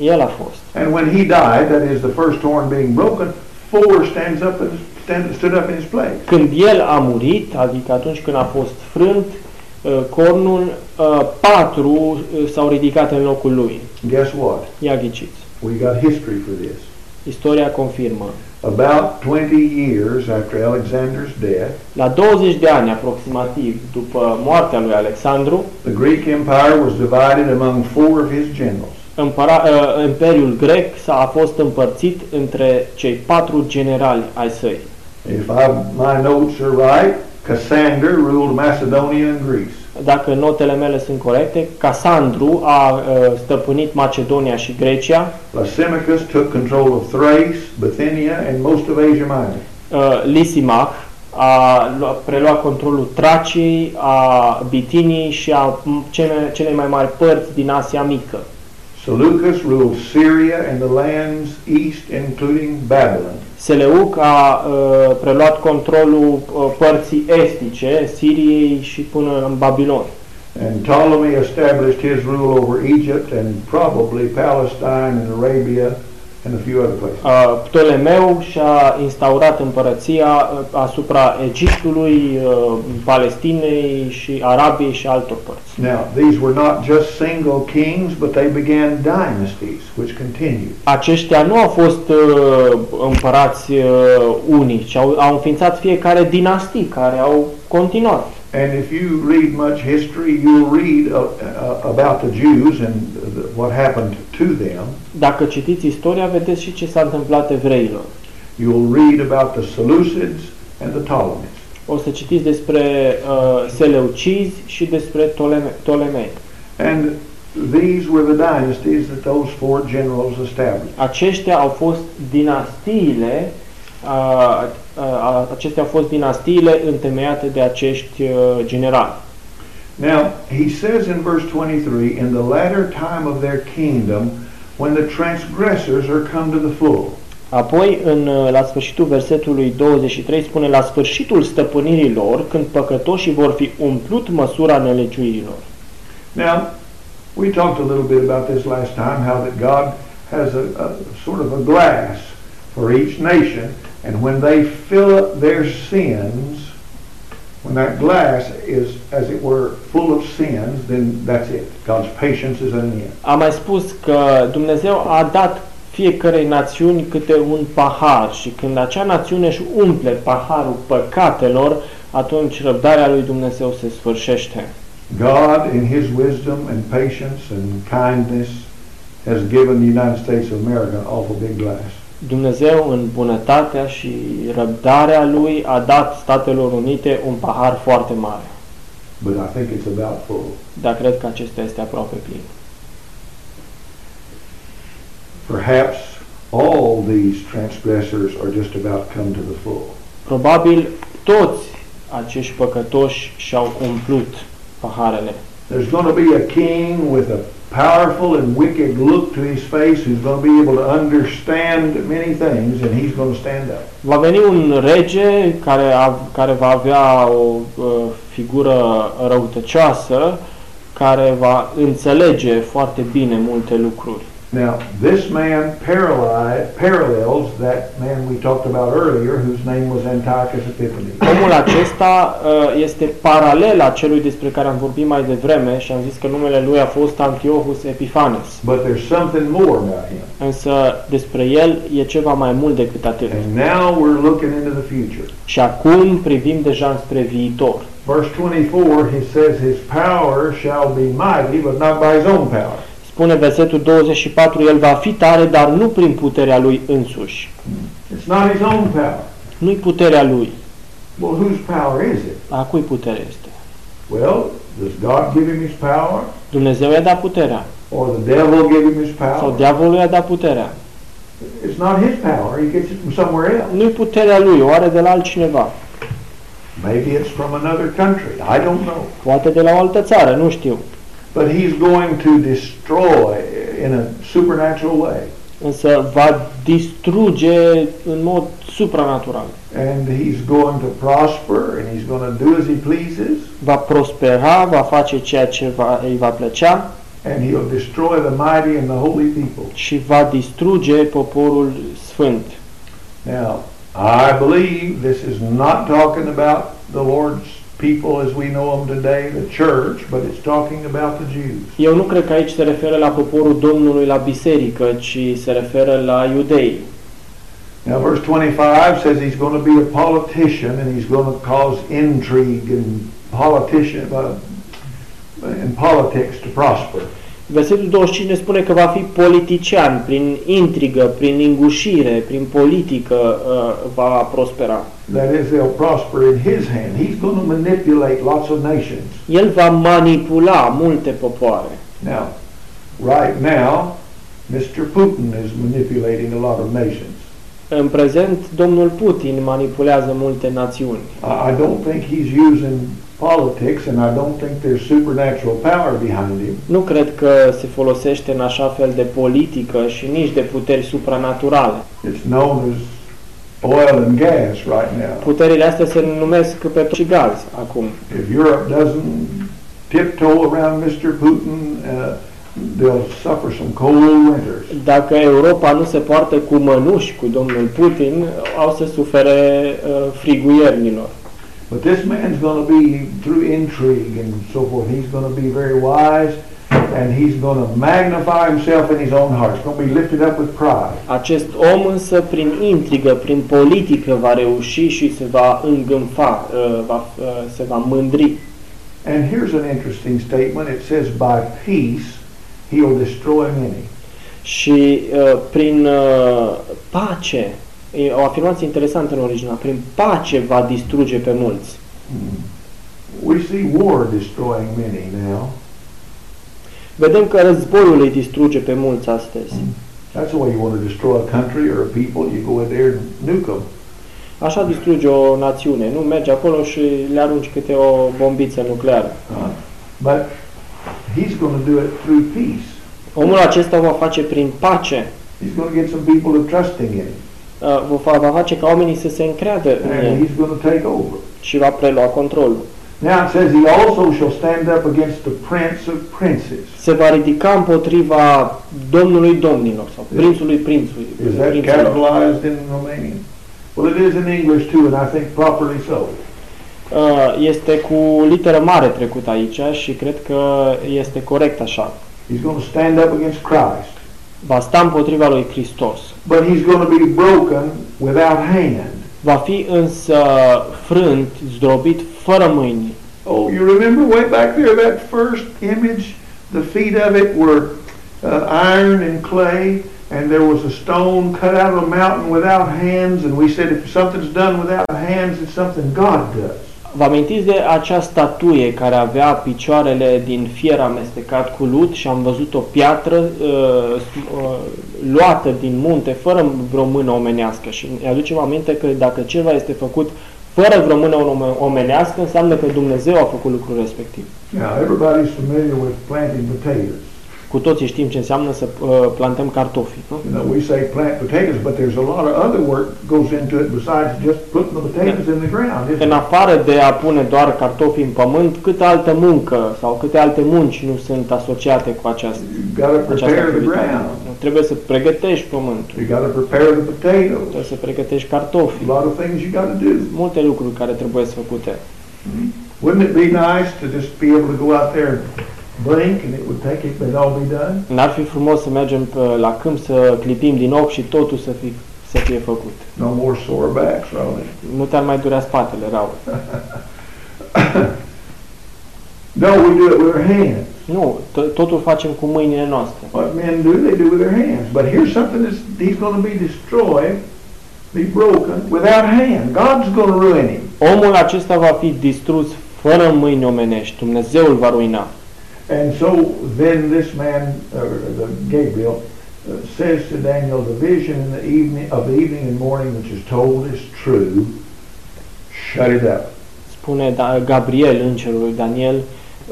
B: El a fost.
A: And when he died, that is the first horn being broken, four stands up and stand, stood up in his place.
B: Când el a murit, adică atunci când a fost frânt, uh, cornul, uh, patru uh, s-au ridicat în locul lui.
A: Guess what?
B: Ia ghiciți.
A: We got history for this.
B: Istoria confirmă.
A: About 20 years after Alexander's death,
B: La 20 de ani aproximativ după moartea lui Alexandru,
A: the Greek Empire was divided among four of his generals.
B: împăra, uh, Imperiul grec s-a a fost împărțit între cei patru generali ai săi.
A: If I, my notes are right, Cassander ruled Macedonia and Greece.
B: Dacă notele mele sunt corecte, Casandru a uh, stăpânit Macedonia și Grecia,
A: Lysimachus took control of Thrace, Bithynia, and most of Asia Minor.
B: uh, Lysimach a lua- preluat controlul Traciei, a Bitiniei și a m- cele, cele mai mari părți din Asia Mică.
A: Seleucus ruled Syria and the lands east, including Babylon.
B: Seleuc a uh, preluat controlul uh, părții estice, Siriei și până în Babilon.
A: And Ptolemy established his rule over Egypt and probably Palestine and Arabia and a few other places.
B: Uh, Ptolemeu și-a instaurat împărăția uh, asupra Egiptului, uh, Palestinei și Arabiei și altor părți.
A: Now, these were not just single kings, but they began dynasties, which continued.
B: Aceștia nu au fost uh, împărați uh, unici, au, au înființat fiecare dinastii care au continuat.
A: And if you read much history, you'll read uh, uh, about the Jews and the, what happened to them.
B: Dacă citiți istoria, vedeți și ce s-a întâmplat evreilor.
A: You'll read about the Seleucids and the Ptolemies.
B: O să citiți despre uh, Seleucizi și despre Ptoleme- Ptolemei.
A: And these were the dynasties that those four generals established.
B: Aceștia au fost dinastiile, uh, uh, acestea au fost dinastiile întemeiate de acești uh, generali.
A: Now, he says in verse 23, in the latter time of their kingdom, when the transgressors are come to the full.
B: Apoi, în, uh, la sfârșitul versetului 23, spune la sfârșitul stăpânirii lor, când păcătoșii vor fi umplut măsura nelegiuirilor.
A: Now, we talked a little bit about this last time, how that God has a, a sort of a glass for each nation, and when they fill up their sins, when that glass is, as it were, full of sins, then that's it. God's patience is at an end.
B: Am mai spus că Dumnezeu a dat fiecarei națiuni câte un pahar și când acea națiune își umple paharul păcatelor, atunci răbdarea lui Dumnezeu se sfârșește.
A: God, in His wisdom and patience and kindness, has given the United States of America an awful big glass.
B: Dumnezeu, în bunătatea și răbdarea lui, a dat Statelor Unite un pahar foarte mare.
A: But I think it's about full.
B: Dar cred că acesta este aproape plin.
A: Perhaps all these transgressors are just about come to the full.
B: Probabil toți acești păcătoși și-au umplut paharele.
A: There's going to be a king with a powerful and wicked look to his face who's going to be able to understand many things and he's going to stand up.
B: Va veni un rege care, a, care va avea o uh, figură răutăcioasă, care va înțelege foarte bine multe lucruri.
A: Now, this man parallel, parallels that man we talked about earlier whose name was Antiochus Epiphanes.
B: Omul acesta uh, este paralel a celui despre care am vorbit mai devreme și am zis că numele lui a fost Antiochus Epiphanes.
A: But there's something more about him.
B: Însă despre el e ceva mai mult decât atât.
A: And now we're looking into the future.
B: Și acum privim deja spre viitor.
A: Verse 24, he says, His power shall be mighty, but not by his own power.
B: Spune versetul 24, el va fi tare, dar nu prin puterea lui însuși.
A: It's not his own power.
B: Nu-i puterea lui.
A: Well, whose power is it?
B: A cui putere este?
A: Well, does God give him his power?
B: Dumnezeu i-a dat puterea.
A: Or the devil give him his
B: Sau
A: power?
B: diavolul i-a dat puterea.
A: It's not his power. He gets it from somewhere else.
B: Nu-i puterea lui, o are de la altcineva.
A: Maybe it's from another country. I don't know.
B: Poate de la o altă țară, nu știu.
A: But he's going to destroy in a supernatural way.
B: însă va distruge în mod supranatural.
A: And he's going to prosper and he's going to do as he pleases
B: Va prospera, va face ceea ce va, îi va plăcea
A: and he'll destroy the mighty and the holy people.
B: și va distruge poporul sfânt.
A: Now, I believe this is not talking about the Lord's people as we know them today, the church, but it's talking about the Jews.
B: Eu nu cred că aici se referă la poporul Domnului, la biserică, ci se referă la iudei.
A: Now, verse 25 says he's going to be a politician and he's going to cause intrigue and politician uh, in politics to prosper.
B: Versetul 25 ne spune că va fi politician, prin intrigă, prin lingușire, prin politică uh, va prospera.
A: That is, they'll prosper in his hand. He's going to manipulate lots of nations.
B: El va manipula multe popoare.
A: Now, right now, Mr. Putin is manipulating a lot of nations.
B: În prezent, domnul Putin manipulează multe națiuni.
A: I I don't think he's using politics, and I don't think there's supernatural power behind him.
B: Nu cred că se folosește în așa fel de politică și nici de puteri supranaturale.
A: It's known as oil and gas right now.
B: Puterile astea se numesc petrol și gaz acum.
A: If Europe doesn't tiptoe around Mr. Putin, uh, they'll suffer some cold winters.
B: Dacă Europa nu se poartă cu mănuși cu domnul Putin, au să sufere uh, frigul iernilor.
A: But this man's going to be through intrigue and so forth. He's going to be very wise, and he's going to magnify himself in his own heart. He's going to be lifted up with pride.
B: Acest om însă prin intrigă, prin politică va reuși și se va îngânfa, va, se va mândri.
A: And here's an interesting statement. It says, by peace he'll destroy many.
B: Și uh, prin uh, pace, e o afirmație interesantă în original, prin pace va distruge pe mulți.
A: We see war destroying many now.
B: Vedem că războiul îi distruge pe mulți astăzi.
A: That's the way you want to destroy a country or a people. You go in there and nuke them.
B: Așa distruge o națiune, nu mergi acolo și le arunci câte o bombiță nucleară.
A: Uh, but he's going to do it through peace.
B: Omul acesta o va face prin pace,
A: He's going to get some people to trusting in him.
B: Uh, va, va face ca oamenii să se încreadă în
A: And
B: el
A: he's going to take over.
B: și va prelua controlul.
A: Now it says he also shall stand up against the prince of princes.
B: Se va ridica împotriva Domnului Domnilor sau Prințului Prințului.
A: Is that
B: prinților.
A: capitalized in Romanian? Well, it is in English too, and I think properly so.
B: Uh, Este cu literă mare trecut aici și cred că este corect așa.
A: He's going to stand up against Christ.
B: Va sta împotriva lui Hristos.
A: But he's going to be broken without hand.
B: Va fi însă frânt, zdrobit, fără mâini.
A: Oh, you remember way back there that first image? The feet of it were uh, iron and clay, and there was a stone cut out of a mountain without hands, and we said if something's done without hands, it's something God does.
B: Vă amintiți de acea statuie care avea picioarele din fier amestecat cu lut și am văzut o piatră uh, uh, luată din munte fără vreo mână omenească și ne aducem aminte că dacă ceva este făcut fără vreo mână ome- omenească înseamnă că Dumnezeu a făcut lucrul respectiv.
A: Now, everybody's familiar with planting potatoes.
B: Cu toții știm ce înseamnă să uh, plantăm cartofi. Nu?
A: You know, we say plant potatoes, but there's a lot of other work goes into it besides just putting the potatoes in the ground. isn't
B: În
A: there?
B: afară de a pune doar cartofi în pământ, câte altă muncă sau câte alte munci nu sunt asociate cu această,
A: You've got to
B: această
A: prepare the
B: activitate.
A: ground.
B: Trebuie să pregătești pământul,
A: You got to prepare the potatoes.
B: trebuie să pregătești cartofi,
A: A lot of things you got to do.
B: multe lucruri care trebuie să făcute.
A: Wouldn't it be nice to just be able to go out there and blink and it would take it, it'd all be done?
B: N-ar fi frumos să mergem pe, la câmp să clipim din ochi și totul să, fi, să fie făcut.
A: No more sore backs, really.
B: Nu te-ar mai durea spatele, Raul.
A: No, we do it with our hands.
B: Nu, to- totul facem cu mâinile noastre.
A: What men do, they do with their hands. But here's something that's, he's going to be destroyed, be broken without hand. God's going to ruin him.
B: Omul acesta va fi distrus fără mâini omenești. Dumnezeu îl va ruina.
A: And so then this man, uh, the Gabriel, uh, says to Daniel, the vision in the evening of the evening and morning which is told is true. Shut it up.
B: Spune Da- Gabriel, îngerul lui Daniel,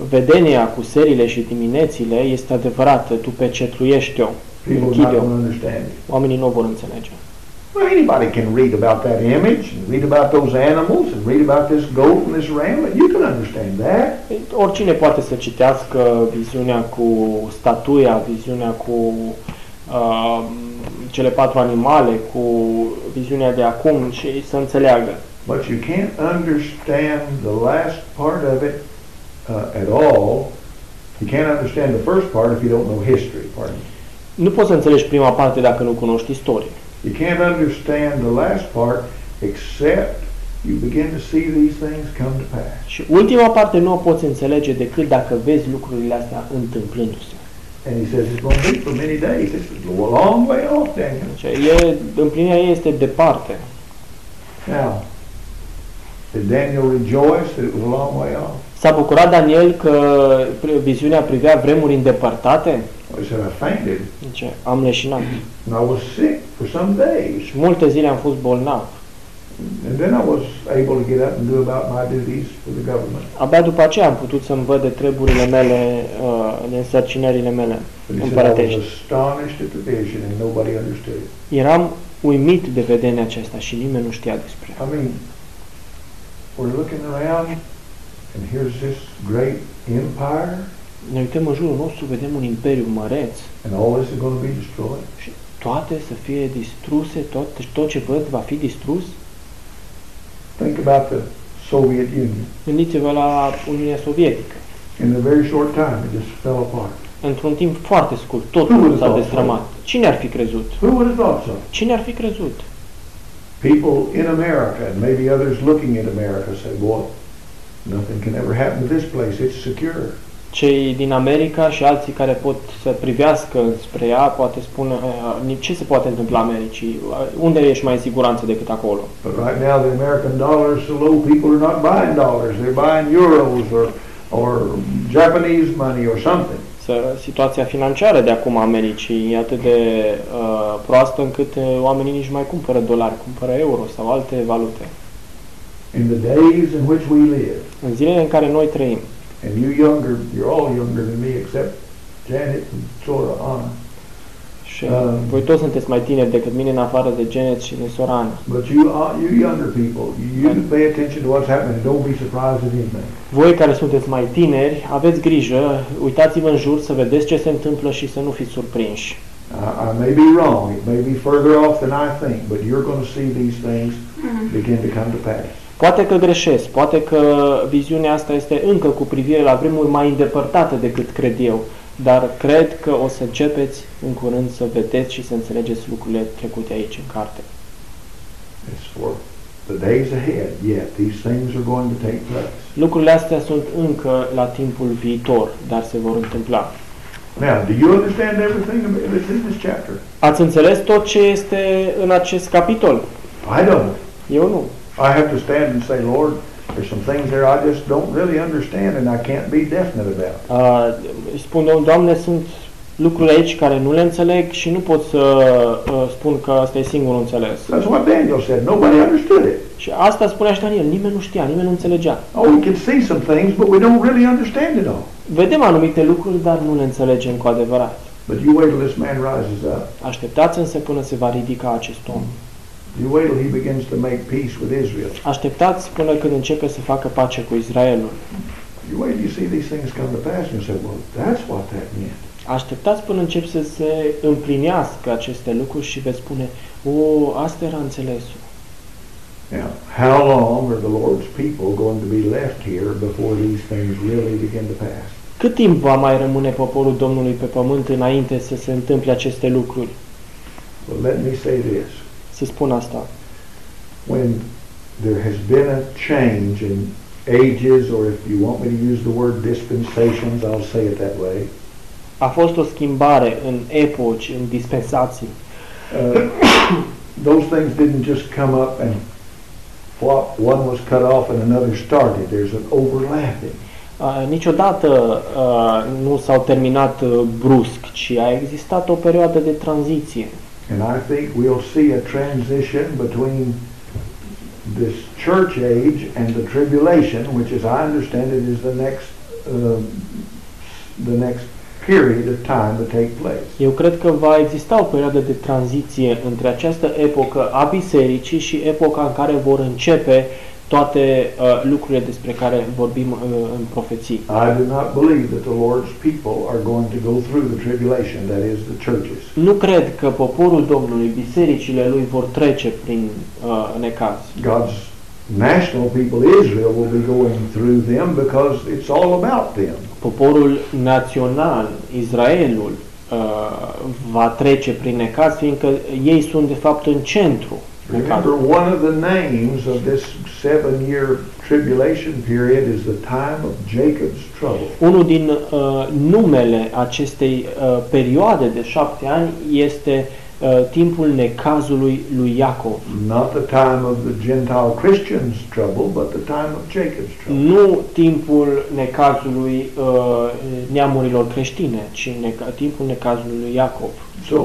B: vedenia cu serile și diminețile este adevărată, tu pecetluiește-o.
A: People are
B: închide
A: not
B: -o.
A: going to understand it.
B: Oamenii nu vor înțelege.
A: Well, anybody can read about that image and read about those animals and read about this goat and this ram. You can understand that.
B: Oricine poate să citească viziunea cu statuia, viziunea cu uh, cele patru animale, cu viziunea de acum și să înțeleagă.
A: But you can't understand the last part of it uh, at all. You can't understand the first part if you don't know history. Pardon me.
B: Nu poți să înțelegi prima parte dacă nu cunoști istorie.
A: You can't understand the last part except you begin to see these things come to pass.
B: Și ultima parte nu o poți înțelege decât dacă vezi lucrurile astea întâmplându-se.
A: And he says it's going to be for many days. This is a long way off, Daniel.
B: Deci, e, împlinirea ei este departe.
A: Now, did Daniel rejoice that it was a long way off?
B: S-a bucurat Daniel că pri- viziunea privea vremuri îndepărtate?
A: Well, he said, I fainted
B: Zice, am leșinat.
A: and I was sick for some days.
B: Și multe zile am fost bolnav.
A: And then I was able to get up and do about my duties for the government.
B: Abia după aceea am putut să-mi văd de treburile mele, uh, de însărcinările mele
A: But he said, I was
B: împărătești.
A: astonished at the vision and nobody understood it.
B: Eram uimit de vedenia aceasta și nimeni nu știa despre ea.
A: I mean, we're looking around and here's this great empire
B: Ne uităm în jurul nostru, vedem un imperiu măreț
A: and all this is going to be destroyed.
B: și toate să fie distruse, tot, tot ce văd va fi distrus.
A: Think about the Soviet Union.
B: Gândiți-vă la Uniunea Sovietică.
A: In a very short time, it just fell apart.
B: Într-un timp foarte scurt,
A: Nu
B: totul
A: vă
B: s-a
A: dau
B: destrămat. Cine ar fi crezut?
A: Who would have thought so?
B: Cine ar fi crezut?
A: People in America and maybe others looking at America say, boy, nothing can ever happen to this place. It's secure.
B: Cei din America și alții care pot să privească spre ea, poate spune, "Eh, ce se poate întâmpla Americii? Unde ești mai în siguranță decât acolo?
A: But right now, the American dollar is so low, people are not buying dollars. They're buying euros or, or Japanese money or something.
B: Să, situația financiară de acum a Americii e atât de uh, proastă încât uh, oamenii nici nu mai cumpără dolari, cumpără euro sau alte valute.
A: In the days in which we live,
B: În zilele în care noi trăim,
A: and you younger, you're all younger than me except Janet and sort of Anna.
B: și
A: Um.
B: voi toți sunteți mai tineri decât mine în afară de Janet și de Sorana.
A: But you, uh, you younger people, you pay attention to what's happening. Don't be surprised at anything.
B: Voi care sunteți mai tineri, aveți grijă, uitați-vă în jur să vedeți ce se întâmplă și să nu fiți surprinși.
A: I, I may be wrong. It may be further off than I think, but you're going to see these things begin to come to pass.
B: Poate că greșesc, poate că viziunea asta este încă cu privire la vremuri mai îndepărtate decât cred eu, dar cred că o să începeți în curând să vedeți și să înțelegeți lucrurile trecute aici în carte.
A: It's for the days ahead. Yet these things are going to take place.
B: Lucrurile astea sunt încă la timpul viitor, dar se vor întâmpla.
A: Now, do you understand everything that's in this chapter?
B: Ați înțeles tot ce este în acest capitol?
A: I don't.
B: Eu nu.
A: I have to stand and say, Lord, there's some things there I just don't really understand and I can't be definite about.
B: Uh, îi spun, "Doamne, Doamne, sunt lucruri aici care nu le înțeleg și nu pot să uh, spun că asta e singurul înțeles.
A: That's what Daniel said. Nobody understood it.
B: Și asta spunea și Daniel, nimeni nu știa, nimeni nu înțelegea.
A: Oh, we can see some things, but we don't really understand it all.
B: Vedem anumite lucruri, dar nu le înțelegem cu adevărat.
A: But you wait till this man rises up.
B: Așteptați însă până se va ridica acest om.
A: You wait till he begins to make peace with Israel.
B: Așteptați până când începe să facă pace cu Israelul.
A: You wait till you see these things come to pass and you say, well, that's what that meant.
B: Așteptați până încep să se împlinească aceste lucruri și veți spune, o, asta era înțelesul.
A: Now, how long are the Lord's people going to be left here before these things really begin to pass?
B: Cât timp va mai rămâne poporul Domnului pe pământ înainte să se întâmple aceste lucruri?
A: Well, let me say this.
B: Să spun asta.
A: When there has been a change in ages, or if you want me to use the word dispensations, I'll say it that way.
B: A fost o schimbare în epoci, în dispensații.
A: Uh, those things didn't just come up and flop, one was cut off and another started. There's an overlapping.
B: Uh, niciodată uh, nu s-au terminat uh, brusc, ci a existat o perioadă de tranziție.
A: And I think we'll see a transition between this church age and the tribulation, which as I understand it is the next, uh, the next period of time to take place.
B: Eu cred că va exista o perioadă de tranziție între această epocă a bisericii și epoca în care vor începe toate uh, lucrurile despre care vorbim uh, în profeții.
A: I do not believe that the Lord's people are going to go through the tribulation, that is, the churches.
B: Nu cred că poporul Domnului, bisericile lui vor trece prin uh, necaz.
A: God's national people, Israel, will be going through them because it's all about them.
B: Poporul național, Israelul, uh, va trece prin necaz, fiindcă ei sunt de fapt în centru.
A: Remember, one of the names of this seven-year tribulation period is the time of Jacob's trouble.
B: Unul din uh, numele acestei uh, perioade de șapte ani este uh, timpul necazului lui Iacov.
A: Not the time of the Gentile Christians' trouble, but the time of Jacob's trouble.
B: Nu timpul necazului uh, neamurilor creștine, ci neca, timpul necazului lui Iacov.
A: So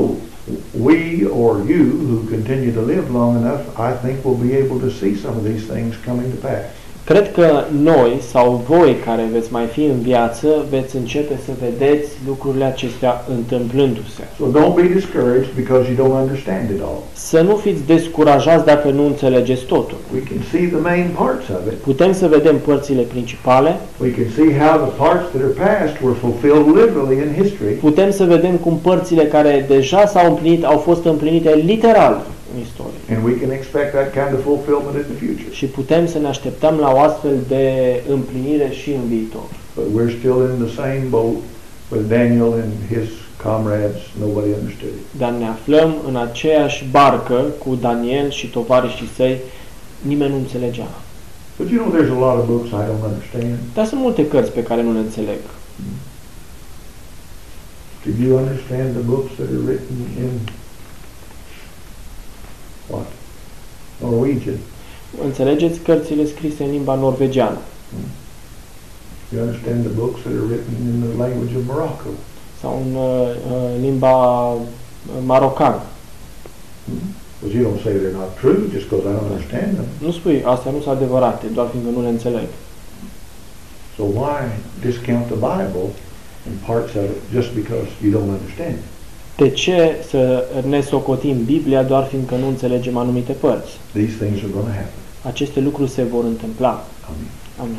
A: we or you who continue to live long enough, I think will be able to see some of these things coming to pass.
B: Cred că noi sau voi care veți mai fi în viață veți începe să vedeți lucrurile acestea întâmplându-se.
A: So don't be discouraged because you don't understand it all.
B: Să nu fiți descurajați dacă nu înțelegeți totul.
A: We can see the main parts of it.
B: Putem să vedem părțile principale,
A: We can see how the parts that are past were fulfilled literally in history.
B: putem să vedem cum părțile care deja s-au împlinit au fost împlinite literal în istorie.
A: And we can expect that kind of fulfillment in the future.
B: Și putem să ne așteptăm la o astfel de împlinire și în viitor.
A: But we're still in the same boat with Daniel and his comrades. Nobody understood it.
B: Dar ne aflăm în aceeași barcă cu Daniel și tovarășii săi, nimeni nu înțelegea.
A: But you know, there's a lot of books I don't understand.
B: Dar sunt multe cărți pe care nu le înțeleg.
A: Did you understand the books that are written in what? Norwegian.
B: Înțelegeți cărțile scrise în limba norvegiană?
A: You understand the books that are written in the language of Morocco.
B: sau în uh, uh, limba uh, marocană.
A: But you don't say they're not true just because I don't understand them.
B: Nu spui, astea nu sunt adevărate, doar fiindcă nu le înțeleg.
A: So why discount the Bible and parts of it just because you don't understand it?
B: De ce să ne socotim Biblia doar fiindcă nu înțelegem anumite părți?
A: These things are going to happen.
B: Aceste lucruri se vor întâmpla.
A: Amen.
B: Amin.